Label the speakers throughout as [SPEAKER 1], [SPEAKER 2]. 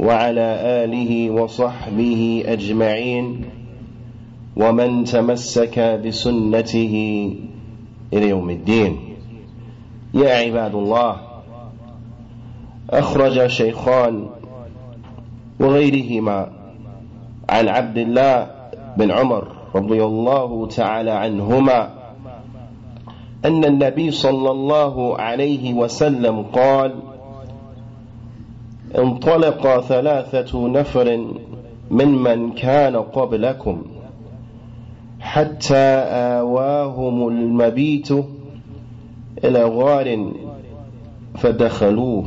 [SPEAKER 1] وعلى آله وصحبه أجمعين ومن تمسك بسنته إلى يوم الدين. يا عباد الله أخرج شيخان وغيرهما عن عبد الله بن عمر رضي الله تعالى عنهما أن النبي صلى الله عليه وسلم قال انطلق ثلاثة نفر ممن كان قبلكم حتى آواهم المبيت إلى غار فدخلوه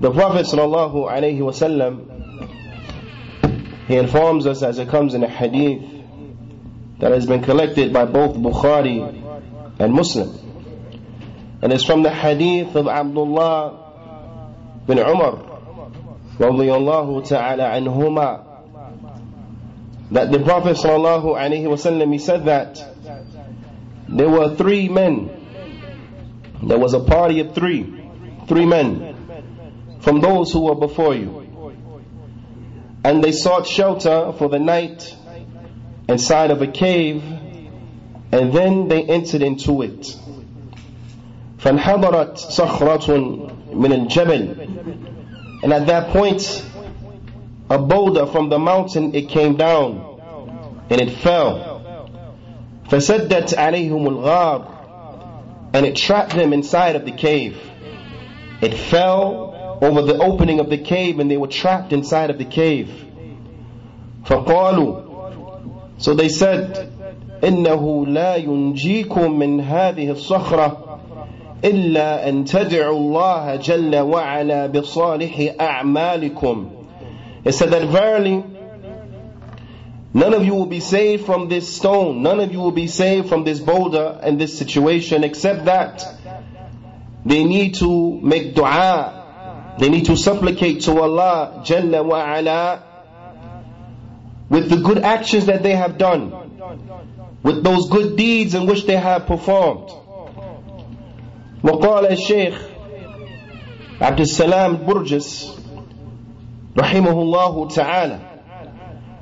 [SPEAKER 1] The Prophet sallallahu alayhi wasallam he informs us as it comes in a hadith that has been collected by both Bukhari and Muslim. And it's from the hadith of Abdullah bin Umar radiyallahu ta'ala anhuma that the Prophet sallallahu he said that there were three men. There was a party of three, three men from those who were before you. And they sought shelter for the night inside of a cave, and then they entered into it. فانحضرت صخرة من الجبل and at that point a boulder from the mountain it came down and it fell فسدت عليهم الغار and it trapped them inside of the cave it fell over the opening of the cave and they were trapped inside of the cave فقالوا so they said, إنه لا ينجيكم من هذه الصخرة إلا أن تدعوا الله جل وعلا بصالح أعمالكم. It said that verily, none of you will be saved from this stone, none of you will be saved from this boulder and this situation, except that they need to make dua, they need to supplicate to Allah Jalla wa ala with the good actions that they have done, with those good deeds in which they have performed. وقال الشيخ عبد السلام برجس رحمه الله تعالى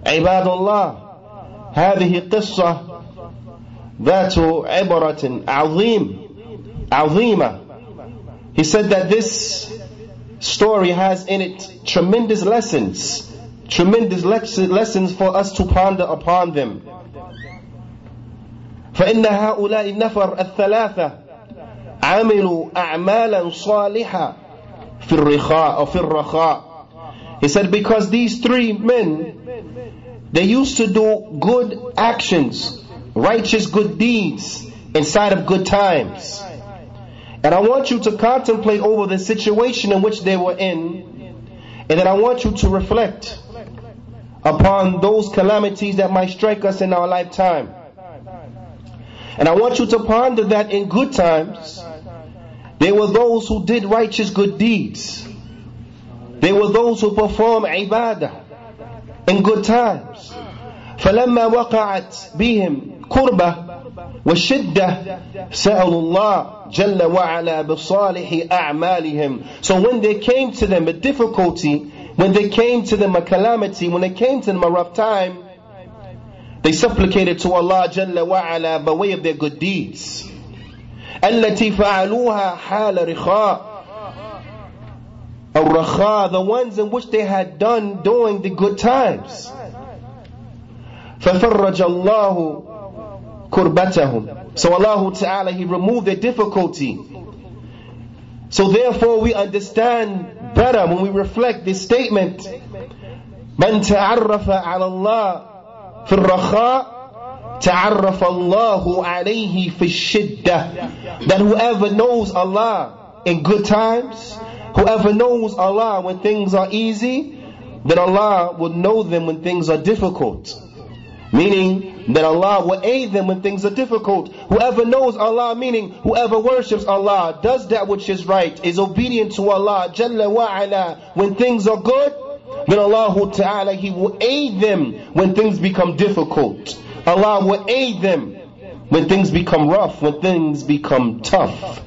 [SPEAKER 1] عباد الله هذه قصة ذات عبرة عظيم عظيمة He said that this story has in it tremendous lessons tremendous lessons for us to ponder upon them. فإن هؤلاء النفر الثلاثة عملوا أعمالا صالحة في الرخاء أو في الرخاء. He said because these three men they used to do good actions, righteous good deeds inside of good times. And I want you to contemplate over the situation in which they were in, and then I want you to reflect upon those calamities that might strike us in our lifetime. And I want you to ponder that in good times, there were those who did righteous good deeds. There were those who performed ibadah in good times. فلما وقعت بهم كربة وشدة سألوا الله جل وعلا بصالح أعمالهم. So when there came to them a difficulty, when they came to them a calamity, when they came to them a rough time, they supplicated to Allah Jalla wa'ala by way of their good deeds. التي فعلوها حال رخاء الرخاء the ones in which they had done during the good times ففرج الله كربتهم so Allah Ta'ala He removed their difficulty so therefore we understand better when we reflect this statement من تعرف على الله في الرخاء تعرف الله عليه في الشدة that whoever knows Allah in good times Whoever knows Allah when things are easy, then Allah will know them when things are difficult. Meaning that Allah will aid them when things are difficult. Whoever knows Allah, meaning whoever worships Allah, does that which is right, is obedient to Allah, Jalla wa ala, when things are good, then Allah Ta'ala, He will aid them when things become difficult. Allah will aid them when things become rough, when things become tough.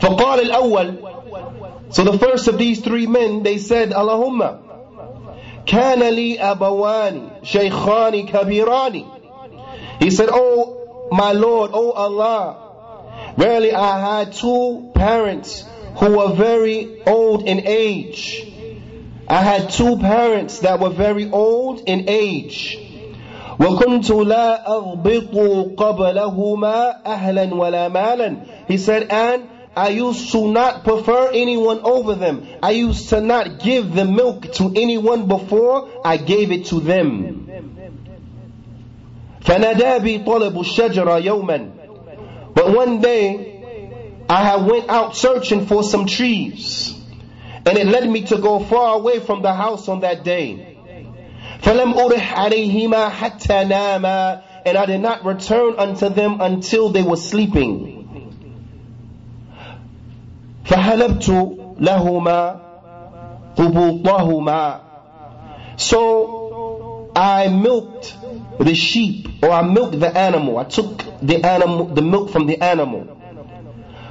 [SPEAKER 1] فقال الأول So the first of these three men, they said, Allahumma, كان لي أبوان شيخان كبيران He said, Oh my Lord, oh Allah, verily I had two parents who were very old in age. I had two parents that were very old in age. وكنت لا أغبط قبلهما أهلا ولا مالا He said, and I used to not prefer anyone over them. I used to not give the milk to anyone before I gave it to them. فنادى بي طلب الشجرة يوما But one day I had went out searching for some trees and it led me to go far away from the house on that day. فلم أرح عليهما حتى ناما and I did not return unto them until they were sleeping. فحلبت لهما قبوطهما So I milked the sheep or I milked the animal. I took the animal, the milk from the animal.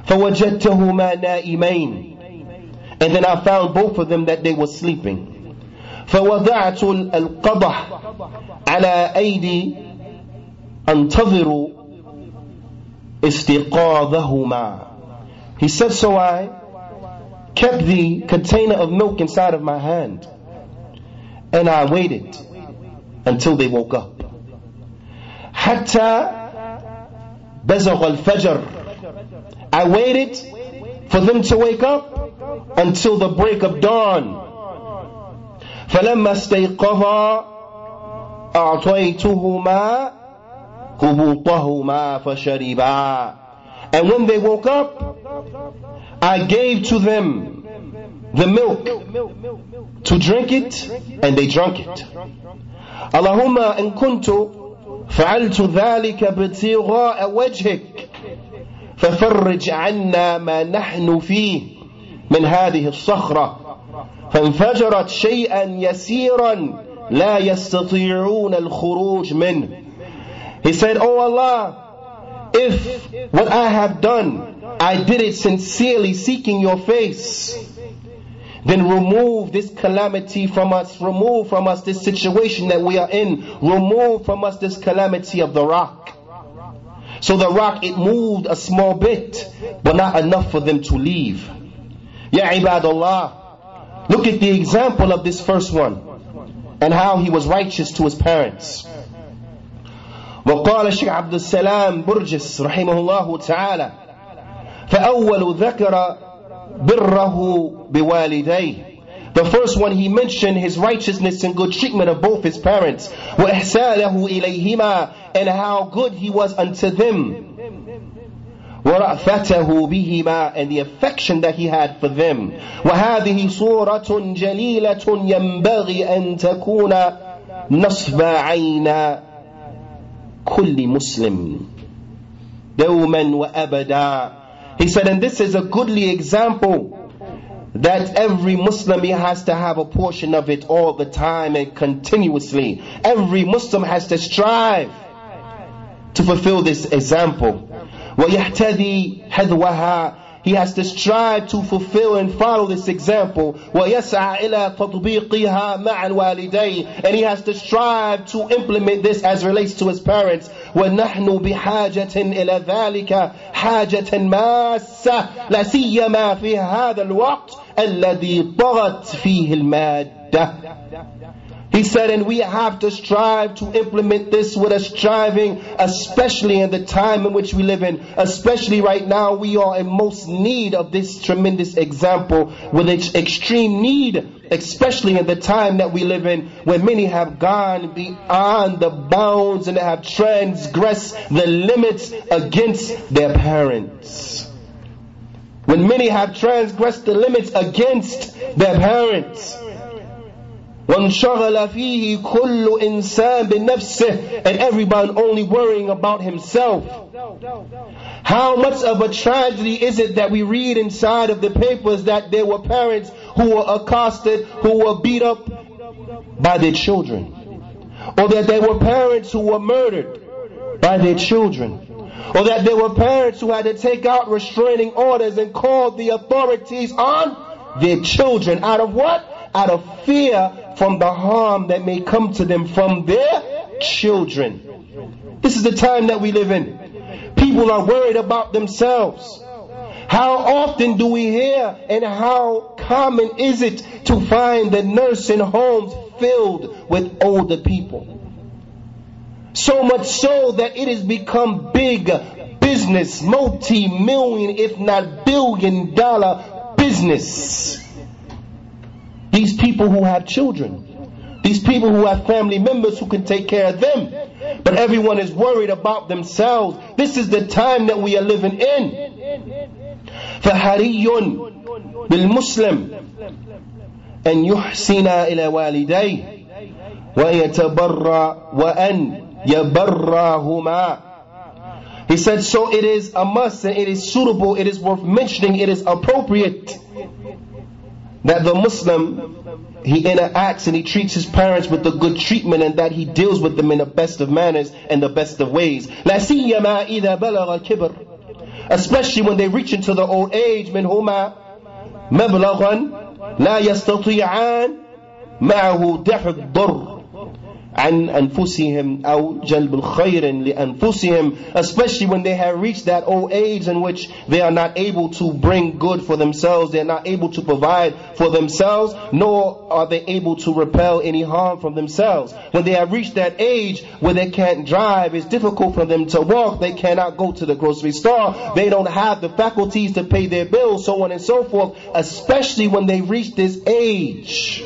[SPEAKER 1] فوجدتهما نائمين And then I found both of them that they were sleeping. فوضعت القضح على أيدي أنتظر استيقاظهما he said, So I kept the container of milk inside of my hand, and I waited until they woke up. حتى بزغ الفجر I waited for them to wake up until the break of dawn. فلما استيقظا أعطيتهما هبوطهما فشربا And when they woke up, I gave to them the milk to drink it, and they drank it. Allahumma in kuntu فعلت ذلك ابتغاء وجهك ففرج عنا ما نحن فيه من هذه الصخرة فانفجرت شيئا يسيرا لا يستطيعون الخروج منه He said, Oh Allah, if what I have done, I did it sincerely seeking your face, then remove this calamity from us, remove from us this situation that we are in, remove from us this calamity of the rock. So the rock, it moved a small bit, but not enough for them to leave. Ya ibadallah, look at the example of this first one and how he was righteous to his parents. وقال الشيخ عبد السلام برجس رحمه الله تعالى فأول ذكر بره بوالديه The first one he mentioned his righteousness and good treatment of both his parents وإحسانه إليهما and how good he was unto them ورأفته بهما and the affection that he had for them وهذه صورة جليلة ينبغي أن تكون نصب عينا كل مسلم دوما وأبدا He said, and this is a goodly example that every Muslim he has to have a portion of it all the time and continuously. Every Muslim has to strive to fulfill this example. ويحتدي حذوها he has to strive to fulfill and follow this example. وَيَسْعَى إِلَى تَطْبِيقِهَا مَعَ الْوَالِدَيْنِ And he has to strive to implement this as relates to his parents. وَنَحْنُ بِحَاجَةٍ إِلَى ذَلِكَ حَاجَةً مَاسَّةً لا سيما في هذا الوقت الذي طغت فيه المادة he said, and we have to strive to implement this with a striving, especially in the time in which we live in. Especially right now, we are in most need of this tremendous example, with its extreme need, especially in the time that we live in, where many have gone beyond the bounds and have transgressed the limits against their parents. when many have transgressed the limits against their parents. وانشغل فيه كل إنسان بنفسه and everyone only worrying about himself. How much of a tragedy is it that we read inside of the papers that there were parents who were accosted, who were beat up by their children? Or that there were parents who were murdered by their children? Or that there were parents who had to take out restraining orders and call the authorities on their children. Out of what? Out of fear from the harm that may come to them from their children. This is the time that we live in. People are worried about themselves. How often do we hear and how common is it to find the nursing homes filled with older people? So much so that it has become big business, multi-million if not billion dollar business. These people who have children, these people who have family members who can take care of them, but everyone is worried about themselves. This is the time that we are living in. فحري بالمسلم أن يحسن إلى والديه ويتبرى وأن يبرهما he said, so it is a must and it is suitable, it is worth mentioning, it is appropriate that the Muslim he interacts and he treats his parents with the good treatment and that he deals with them in the best of manners and the best of ways. Especially when they reach into the old age من هما مبلغا لا يستطيعان معه دفع الضر عن أنفسهم أو جلب الخير لأنفسهم especially when they have reached that old age in which they are not able to bring good for themselves they're not able to provide for themselves nor are they able to repel any harm from themselves when they have reached that age where they can't drive it's difficult for them to walk they cannot go to the grocery store they don't have the faculties to pay their bills so on and so forth especially when they reach this age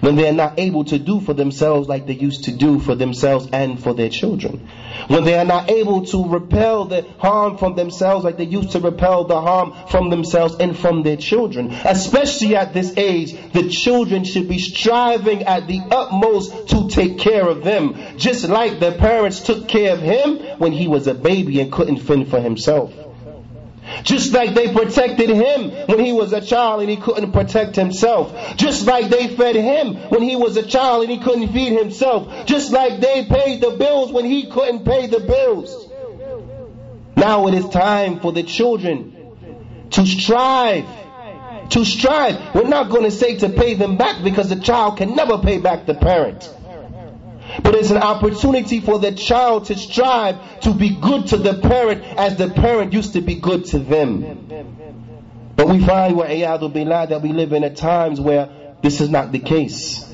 [SPEAKER 1] when they are not able to do for themselves like they used to do for themselves and for their children. When they are not able to repel the harm from themselves like they used to repel the harm from themselves and from their children. Especially at this age, the children should be striving at the utmost to take care of them. Just like their parents took care of him when he was a baby and couldn't fend for himself. Just like they protected him when he was a child and he couldn't protect himself. Just like they fed him when he was a child and he couldn't feed himself. Just like they paid the bills when he couldn't pay the bills. Now it is time for the children to strive. To strive. We're not going to say to pay them back because the child can never pay back the parent. But it's an opportunity for the child to strive to be good to the parent as the parent used to be good to them. But we find billah, that we live in at times where this is not the case.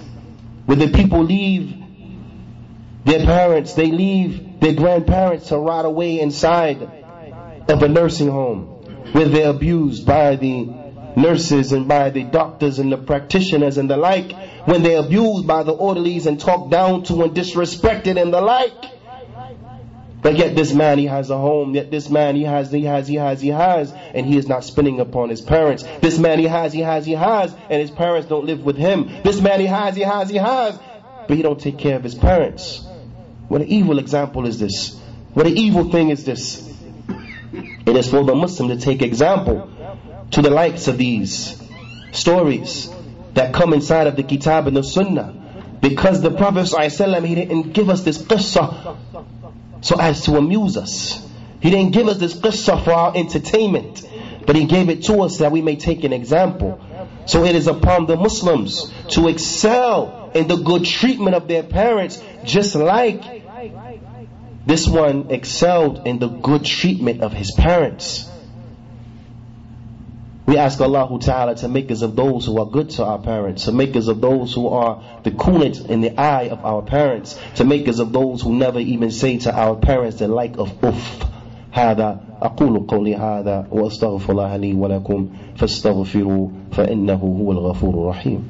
[SPEAKER 1] Where the people leave their parents, they leave their grandparents to rot away inside of a nursing home where they're abused by the nurses and by the doctors and the practitioners and the like when they're abused by the orderlies and talked down to and disrespected and the like. But yet this man he has a home, yet this man he has, he has, he has, he has, and he is not spending upon his parents. This man he has, he has, he has, and his parents don't live with him. This man he has, he has, he has, but he don't take care of his parents. What an evil example is this? What an evil thing is this? It is for the Muslim to take example to the likes of these stories that come inside of the Kitab and the Sunnah. Because the Prophet ﷺ, he didn't give us this qissa so as to amuse us. He didn't give us this qissa for our entertainment, but he gave it to us that we may take an example. So it is upon the Muslims to excel in the good treatment of their parents, just like this one excelled in the good treatment of his parents. We ask Allah Ta'ala to make us of those who are good to our parents, to make us of those who are the coolest in the eye of our parents, to make us of those who never even say to our parents the like of uff. هذا أقول قولي هذا وأستغفر الله لي ولكم فاستغفروا فإنه هو الغفور الرحيم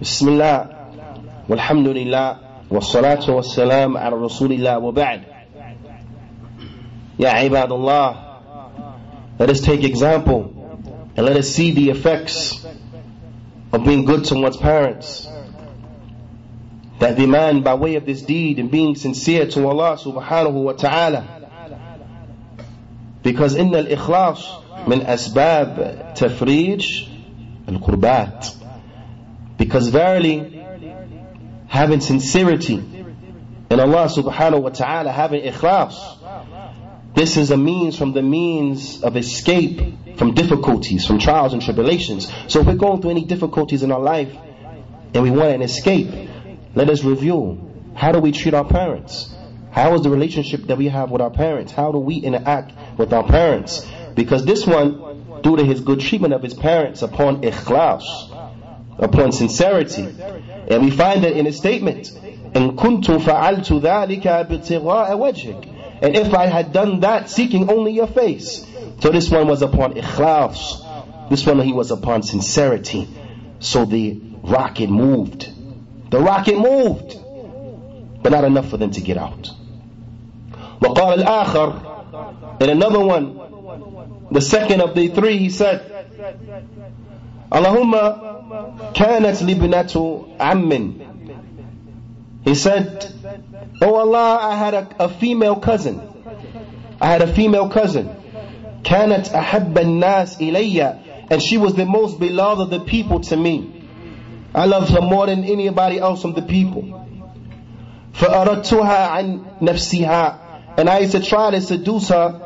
[SPEAKER 1] بسم الله والحمد لله والصلاة والسلام على رسول الله وبعد يا عباد الله Let us take example and let us see the effects of being good to one's parents. That the man by way of this deed and being sincere to Allah subhanahu wa ta'ala. Because in al-ikhlas min asbab tafrij al-qurbat. Because verily, having sincerity in Allah subhanahu wa ta'ala, having ikhlas, this is a means from the means of escape from difficulties, from trials and tribulations. So if we're going through any difficulties in our life and we want an escape, let us review. How do we treat our parents? How is the relationship that we have with our parents? How do we interact with our parents? Because this one, due to his good treatment of his parents upon ikhlas, upon sincerity, and we find that in his statement, إن كنت فعلت ذلك ابتغاء وجهك and if I had done that seeking only your face. So this one was upon ikhlas. This one he was upon sincerity. So the rocket moved. The rocket moved. But not enough for them to get out. وقال الآخر And another one, the second of the three, he said, اللهم كانت لبنة عم He said, Oh Allah, I had a, a female cousin. I had a female cousin. كانت أحب الناس إلي and she was the most beloved of the people to me. I loved her more than anybody else from the people. فأردتها عن نفسها and I used to try to seduce her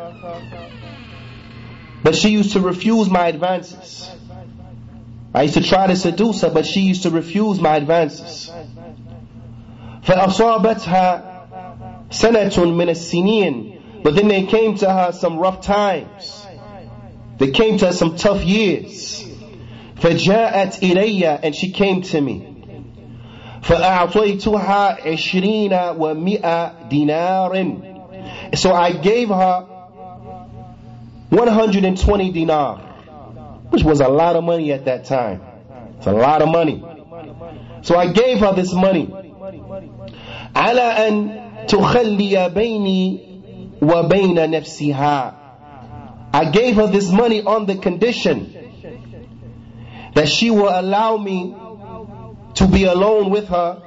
[SPEAKER 1] but she used to refuse my advances. I used to try to seduce her but she used to refuse my advances. فأصابتها سنة من السنين but then there came to her some rough times there came to her some tough years فجاءت إلي and she came to me فأعطيتها عشرين ومئة دينار so I gave her 120 dinar which was a lot of money at that time it's a lot of money so I gave her this money على أن تخلي بيني وبين نفسها I gave her this money on the condition that she will allow me to be alone with her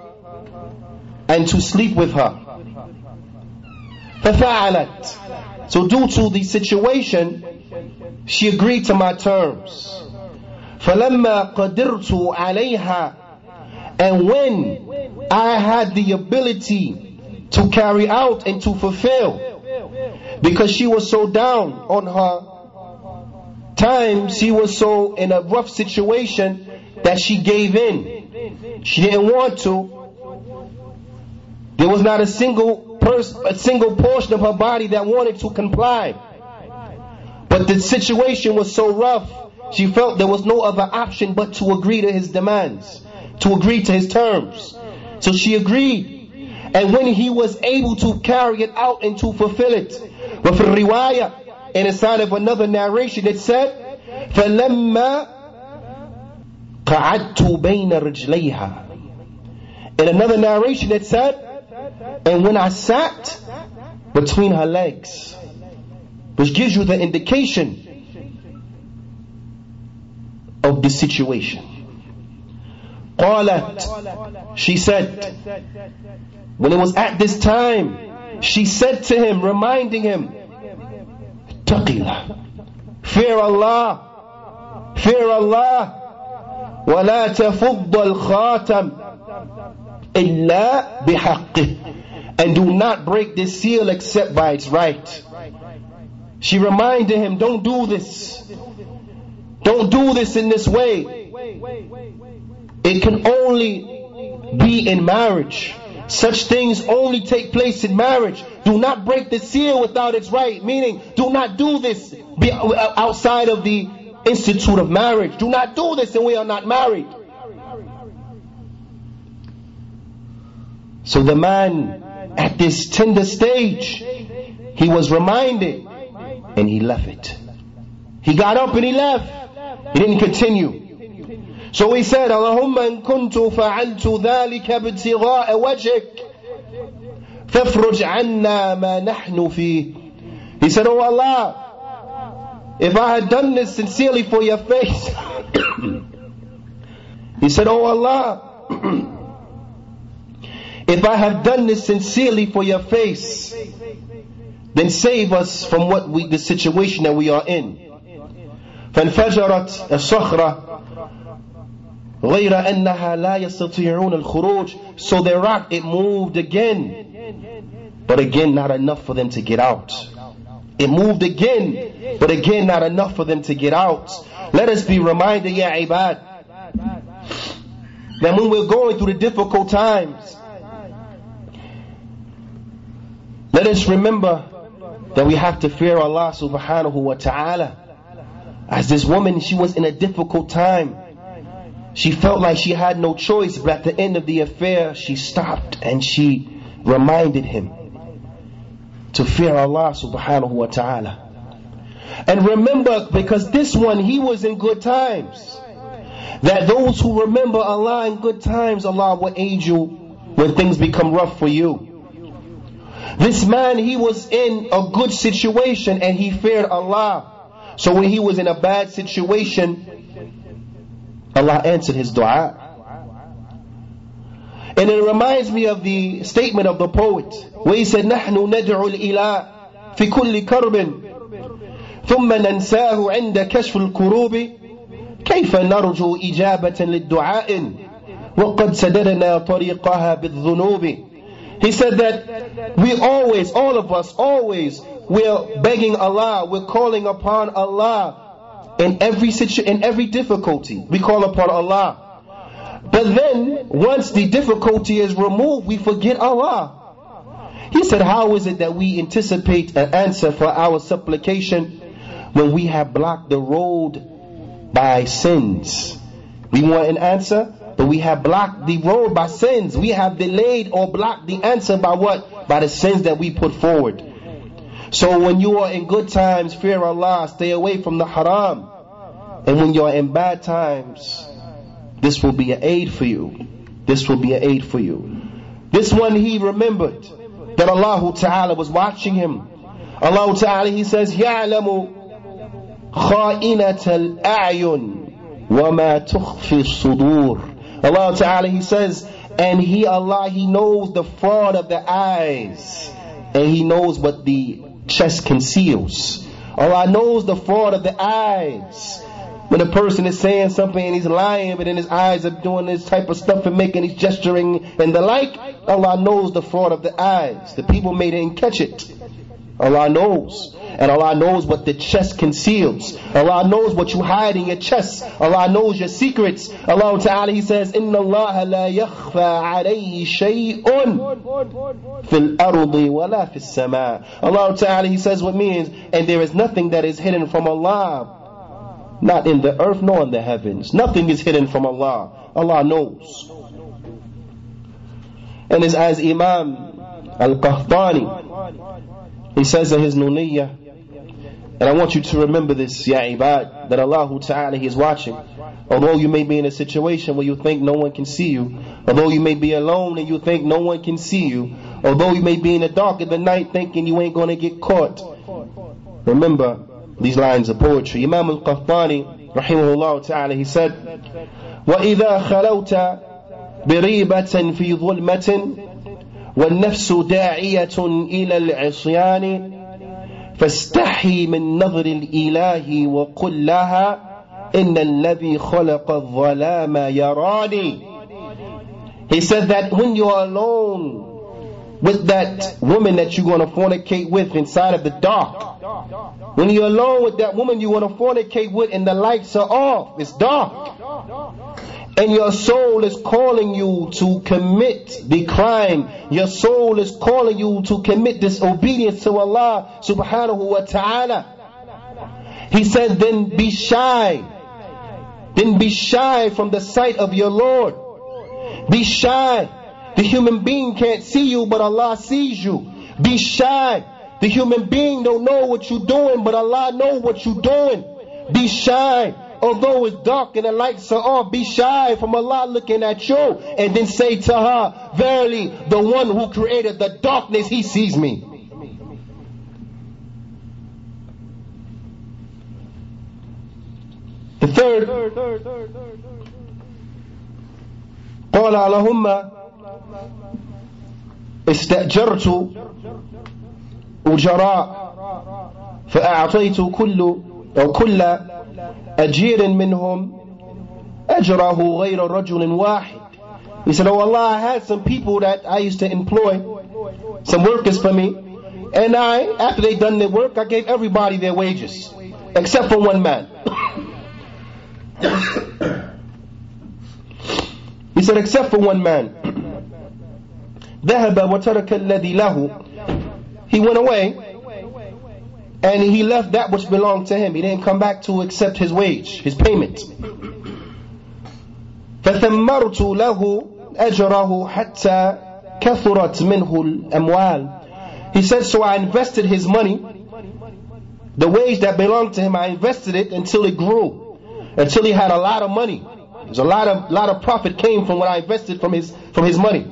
[SPEAKER 1] and to sleep with her. ففعلت. So due to the situation, she agreed to my terms. فلما قدرت عليها and when I had the ability to carry out and to fulfill, because she was so down on her time, she was so in a rough situation that she gave in. She didn't want to. There was not a single person, a single portion of her body that wanted to comply. But the situation was so rough, she felt there was no other option but to agree to his demands to agree to his terms. So she agreed. And when he was able to carry it out and to fulfill it, but for riwayah, in a side of another narration, it said, فَلَمَّا قَعَدْتُ بَيْنَ رِجْلَيْهَا In another narration, it said, and when I sat between her legs, which gives you the indication of the situation. قالت She said, when it was at this time, she said to him, reminding him, Taqila, fear Allah, fear Allah, ولا تفض الخاتم إلا بحقه and do not break this seal except by its right. She reminded him, don't do this. Don't do this in this way. It can only be in marriage. Such things only take place in marriage. Do not break the seal without its right. Meaning, do not do this uh, outside of the institute of marriage. Do not do this and we are not married. So the man at this tender stage, he was reminded and he left it. He got up and he left. He didn't continue. So he said, Allahumma in kuntu fa'altu dhalika ibtigha'a wajik, fafruj anna ma nahnu fi. He said, Oh Allah, if I had done this sincerely for your face, he said, Oh Allah, if I have done this sincerely for your face, then save us from what we, the situation that we are in. فانفجرت الصخرة غير أنها لا يستطيعون الخروج so the rock it moved again but again not enough for them to get out it moved again but again not enough for them to get out let us be reminded ya ibad that when we're going through the difficult times let us remember that we have to fear Allah subhanahu wa ta'ala as this woman she was in a difficult time she felt like she had no choice, but at the end of the affair, she stopped and she reminded him to fear Allah subhanahu wa ta'ala. And remember, because this one, he was in good times. That those who remember Allah in good times, Allah will aid you when things become rough for you. This man, he was in a good situation and he feared Allah. So when he was in a bad situation, Allah answered his dua. And it reminds me of the statement of the poet where he said, نحن ندعو الإله في كل كرب ثم ننساه عند كشف الكروب كيف نرجو إجابة للدعاء وقد سددنا طريقها بالذنوب he said that we always, all of us, always, we're begging Allah, we're calling upon Allah in every situ- in every difficulty. We call upon Allah. But then, once the difficulty is removed, we forget Allah. He said, How is it that we anticipate an answer for our supplication when we have blocked the road by sins? We want an answer, but we have blocked the road by sins. We have delayed or blocked the answer by what? By the sins that we put forward. So when you are in good times, fear Allah, stay away from the haram. And when you're in bad times, this will be an aid for you. This will be an aid for you. This one he remembered that Allah Ta'ala was watching him. Allah Ta'ala he says, يَعْلَمُ خَائِنَةَ الْأَعْيُنِ وَمَا تُخْفِي الصُّدُورِ Allah Ta'ala he says, and he Allah he knows the fraud of the eyes and he knows what the chest conceals. Allah knows the fraud of the eyes. When a person is saying something and he's lying, but then his eyes are doing this type of stuff and making he's gesturing and the like, Allah knows the fraud of the eyes. The people may didn't catch it. Allah knows. And Allah knows what the chest conceals. Allah knows what you hide in your chest. Allah knows your secrets. Allah Ta'ala He says, إِنَّ اللَّهَ لَا يَخْفَى عَلَيْهِ شَيْءٌ فِي الْأَرْضِ وَلَا فِي السَّمَاءِ Allah Ta'ala He says what means, and there is nothing that is hidden from Allah. Not in the earth nor in the heavens. Nothing is hidden from Allah. Allah knows. And it's as Imam Al-Qahtani, he says in his Nuniyah, and I want you to remember this, Ya Ibad, that Allah Ta'ala He is watching. Although you may be in a situation where you think no one can see you, although you may be alone and you think no one can see you, although you may be in the dark of the night thinking you ain't going to get caught, remember these lines of poetry. Imam al-Qahtani, rahimahullah ta'ala, he said, وَإِذَا خَلَوْتَ بِرِيبَةٍ فِي ظُلْمَةٍ وَالنَّفْسُ دَاعِيَةٌ إِلَى الْعِصْيَانِ فاستحي من نظر الإله وقل لها إن الذي خلق الظلام يراني He said that when you're alone with that woman that you're going to fornicate with inside of the dark, when you're alone with that woman you want to fornicate with and the lights are off, it's dark, and your soul is calling you to commit the crime. Your soul is calling you to commit disobedience to Allah subhanahu wa ta'ala. He said, then be shy. Then be shy from the sight of your Lord. Be shy. The human being can't see you, but Allah sees you. Be shy. The human being don't know what you're doing, but Allah knows what you're doing. Be shy although it's dark and the lights are off, be shy from Allah looking at you. And then say to her, verily, the one who created the darkness, he sees me. The third, قال اللهم استأجرت أجراء فأعطيت كل أو كل أجير منهم أجره غير رجل واحد He said, Oh Allah, I had some people that I used to employ, some workers for me, and I, after they done their work, I gave everybody their wages, except for one man. he said, except for one man. ذهب وترك الذي له He went away and he left that which belonged to him. He didn't come back to accept his wage, his payment. فثمرت له أجره حتى كثرت منه الأموال He said, so I invested his money, the wage that belonged to him, I invested it until it grew, until he had a lot of money. There's a lot of lot of profit came from what I invested from his from his money.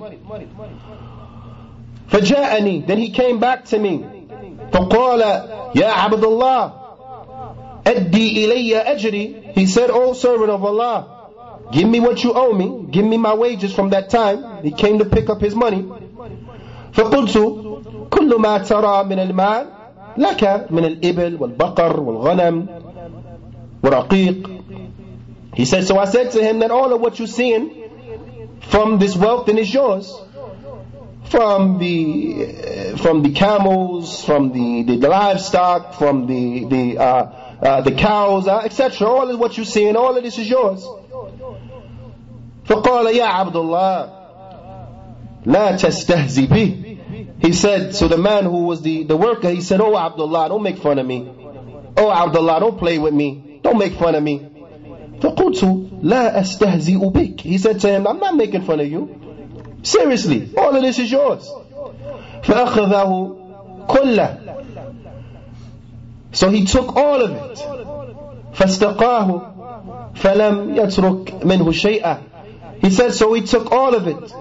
[SPEAKER 1] فجاءني then he came back to me فقال يا عبد الله أدي إلي أجري he said oh servant of Allah give me what you owe me give me my wages from that time he came to pick up his money فقلت كل ما ترى من المال لك من الإبل والبقر والغنم ورقيق he said so I said to him that all of what you're seeing from this wealth then is yours from the uh, from the camels, from the, the, the, livestock, from the the uh, uh, the cows, uh, etc. All of what you see, and all of this is yours. فقال يا عبد الله لا تستهزي به He said, so the man who was the, the worker, he said, Oh Abdullah, don't make fun of me. Oh Abdullah, don't play with me. Don't make fun of me. فقلت لا أستهزئ بك He said to him, I'm not making fun of you. Seriously, all of this is yours. فأخذه كله So he took all of it. فاستقاه فلم يترك منه شيئا He said, so he took all of it.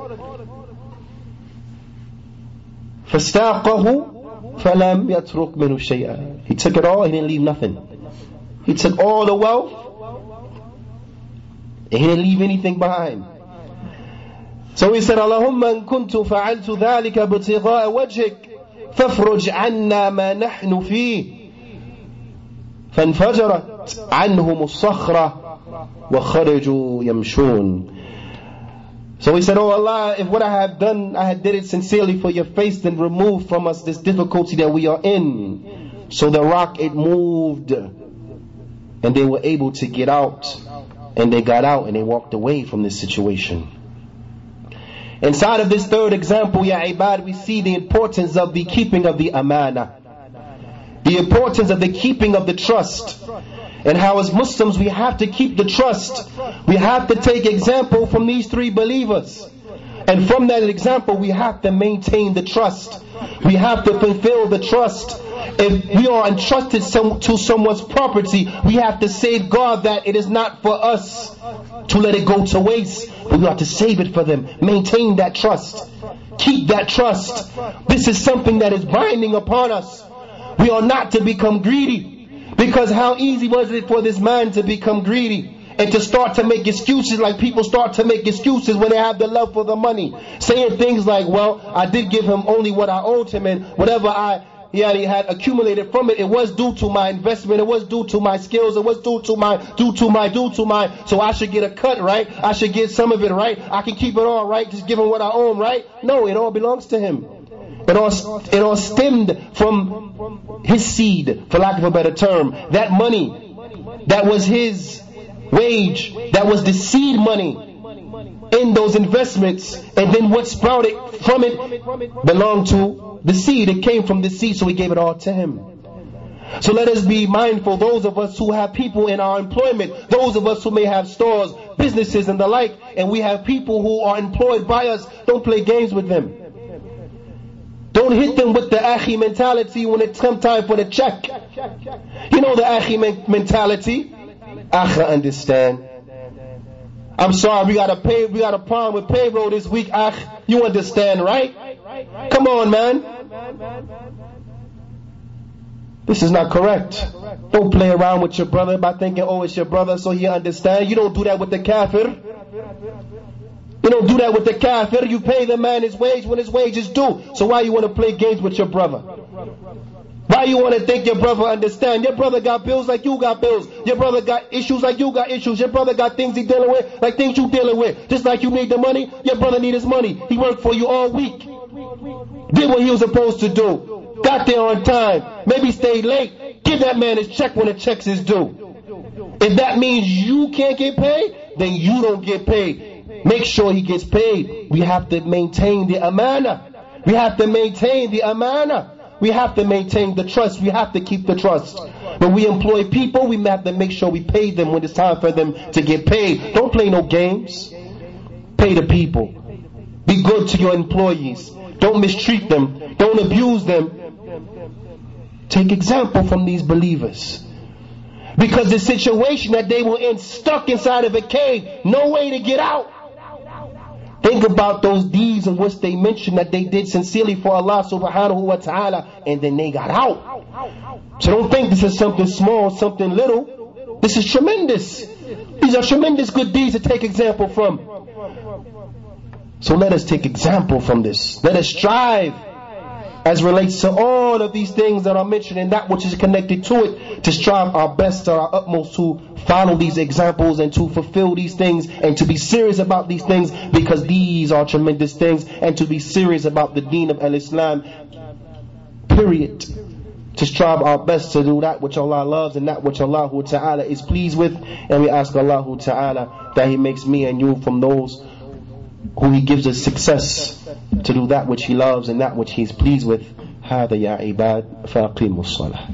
[SPEAKER 1] فاستاقه فلم يترك منه شيئا He took it all, he didn't leave nothing. He took all the wealth, and he didn't leave anything behind. So he said, Allahumma in kuntu fa'altu dhalika btigha'a wajhik fafruj anna ma nahnu fih فانفجرت عنهم الصخرة وخرجوا يمشون So he said, Oh Allah, if what I have done, I had did it sincerely for your face, then remove from us this difficulty that we are in. So the rock, it moved, and they were able to get out, and they got out, and they walked away from this situation. Inside of this third example, Ya Ibad, we see the importance of the keeping of the amana. The importance of the keeping of the trust. And how as Muslims we have to keep the trust. We have to take example from these three believers. And from that example we have to maintain the trust. We have to fulfill the trust. If we are entrusted some, to someone's property, we have to safeguard that it is not for us to let it go to waste. We have to save it for them. Maintain that trust. Keep that trust. This is something that is binding upon us. We are not to become greedy. Because how easy was it for this man to become greedy? And to start to make excuses like people start to make excuses when they have the love for the money. Saying things like, well, I did give him only what I owed him and whatever I he had, accumulated from it. It was due to my investment. It was due to my skills. It was due to my, due to my, due to my. So I should get a cut, right? I should get some of it, right? I can keep it all, right? Just give him what I own, right? No, it all belongs to him. It all, it all stemmed from his seed, for lack of a better term. That money, that was his wage, that was the seed money in those investments, and then what sprouted from it belonged to the seed, it came from the seed, so he gave it all to him. So let us be mindful, those of us who have people in our employment, those of us who may have stores, businesses and the like, and we have people who are employed by us, don't play games with them. Don't hit them with the achi mentality when it comes time for the check. You know the achi mentality. I understand. I'm sorry, we got a pay, we got a problem with payroll this week. Ach, you understand, right? Come on, man. This is not correct. Don't play around with your brother by thinking, oh, it's your brother, so he understand. You don't do that with the kafir. You don't do that with the kafir. You pay the man his wage when his wage is due. So why you want to play games with your brother? Why you want to think your brother understand? Your brother got bills like you got bills. Your brother got issues like you got issues. Your brother got things he dealing with like things you dealing with. Just like you need the money, your brother need his money. He worked for you all week. Did what he was supposed to do. Got there on time. Maybe stayed late. Give that man his check when the checks is due. If that means you can't get paid, then you don't get paid. Make sure he gets paid. We have to maintain the amana. We have to maintain the amana. We have to maintain the trust. We have to keep the trust. When we employ people, we have to make sure we pay them when it's time for them to get paid. Don't play no games. Pay the people. Be good to your employees. Don't mistreat them. Don't abuse them. Take example from these believers. Because the situation that they were in, stuck inside of a cave, no way to get out. Think about those deeds in which they mentioned that they did sincerely for Allah subhanahu wa ta'ala and then they got out. So don't think this is something small, something little. This is tremendous. These are tremendous good deeds to take example from. So let us take example from this. Let us strive as relates to all of these things that are mentioned and that which is connected to it, to strive our best, our utmost to follow these examples and to fulfill these things and to be serious about these things because these are tremendous things and to be serious about the deen of Al-Islam, period. To strive our best to do that which Allah loves and that which Allah Ta'ala is pleased with. And we ask Allah Ta'ala that He makes me and you from those who He gives us success to do that which He loves and that which He is pleased with. هذا يا عباد فأقيموا الصلاة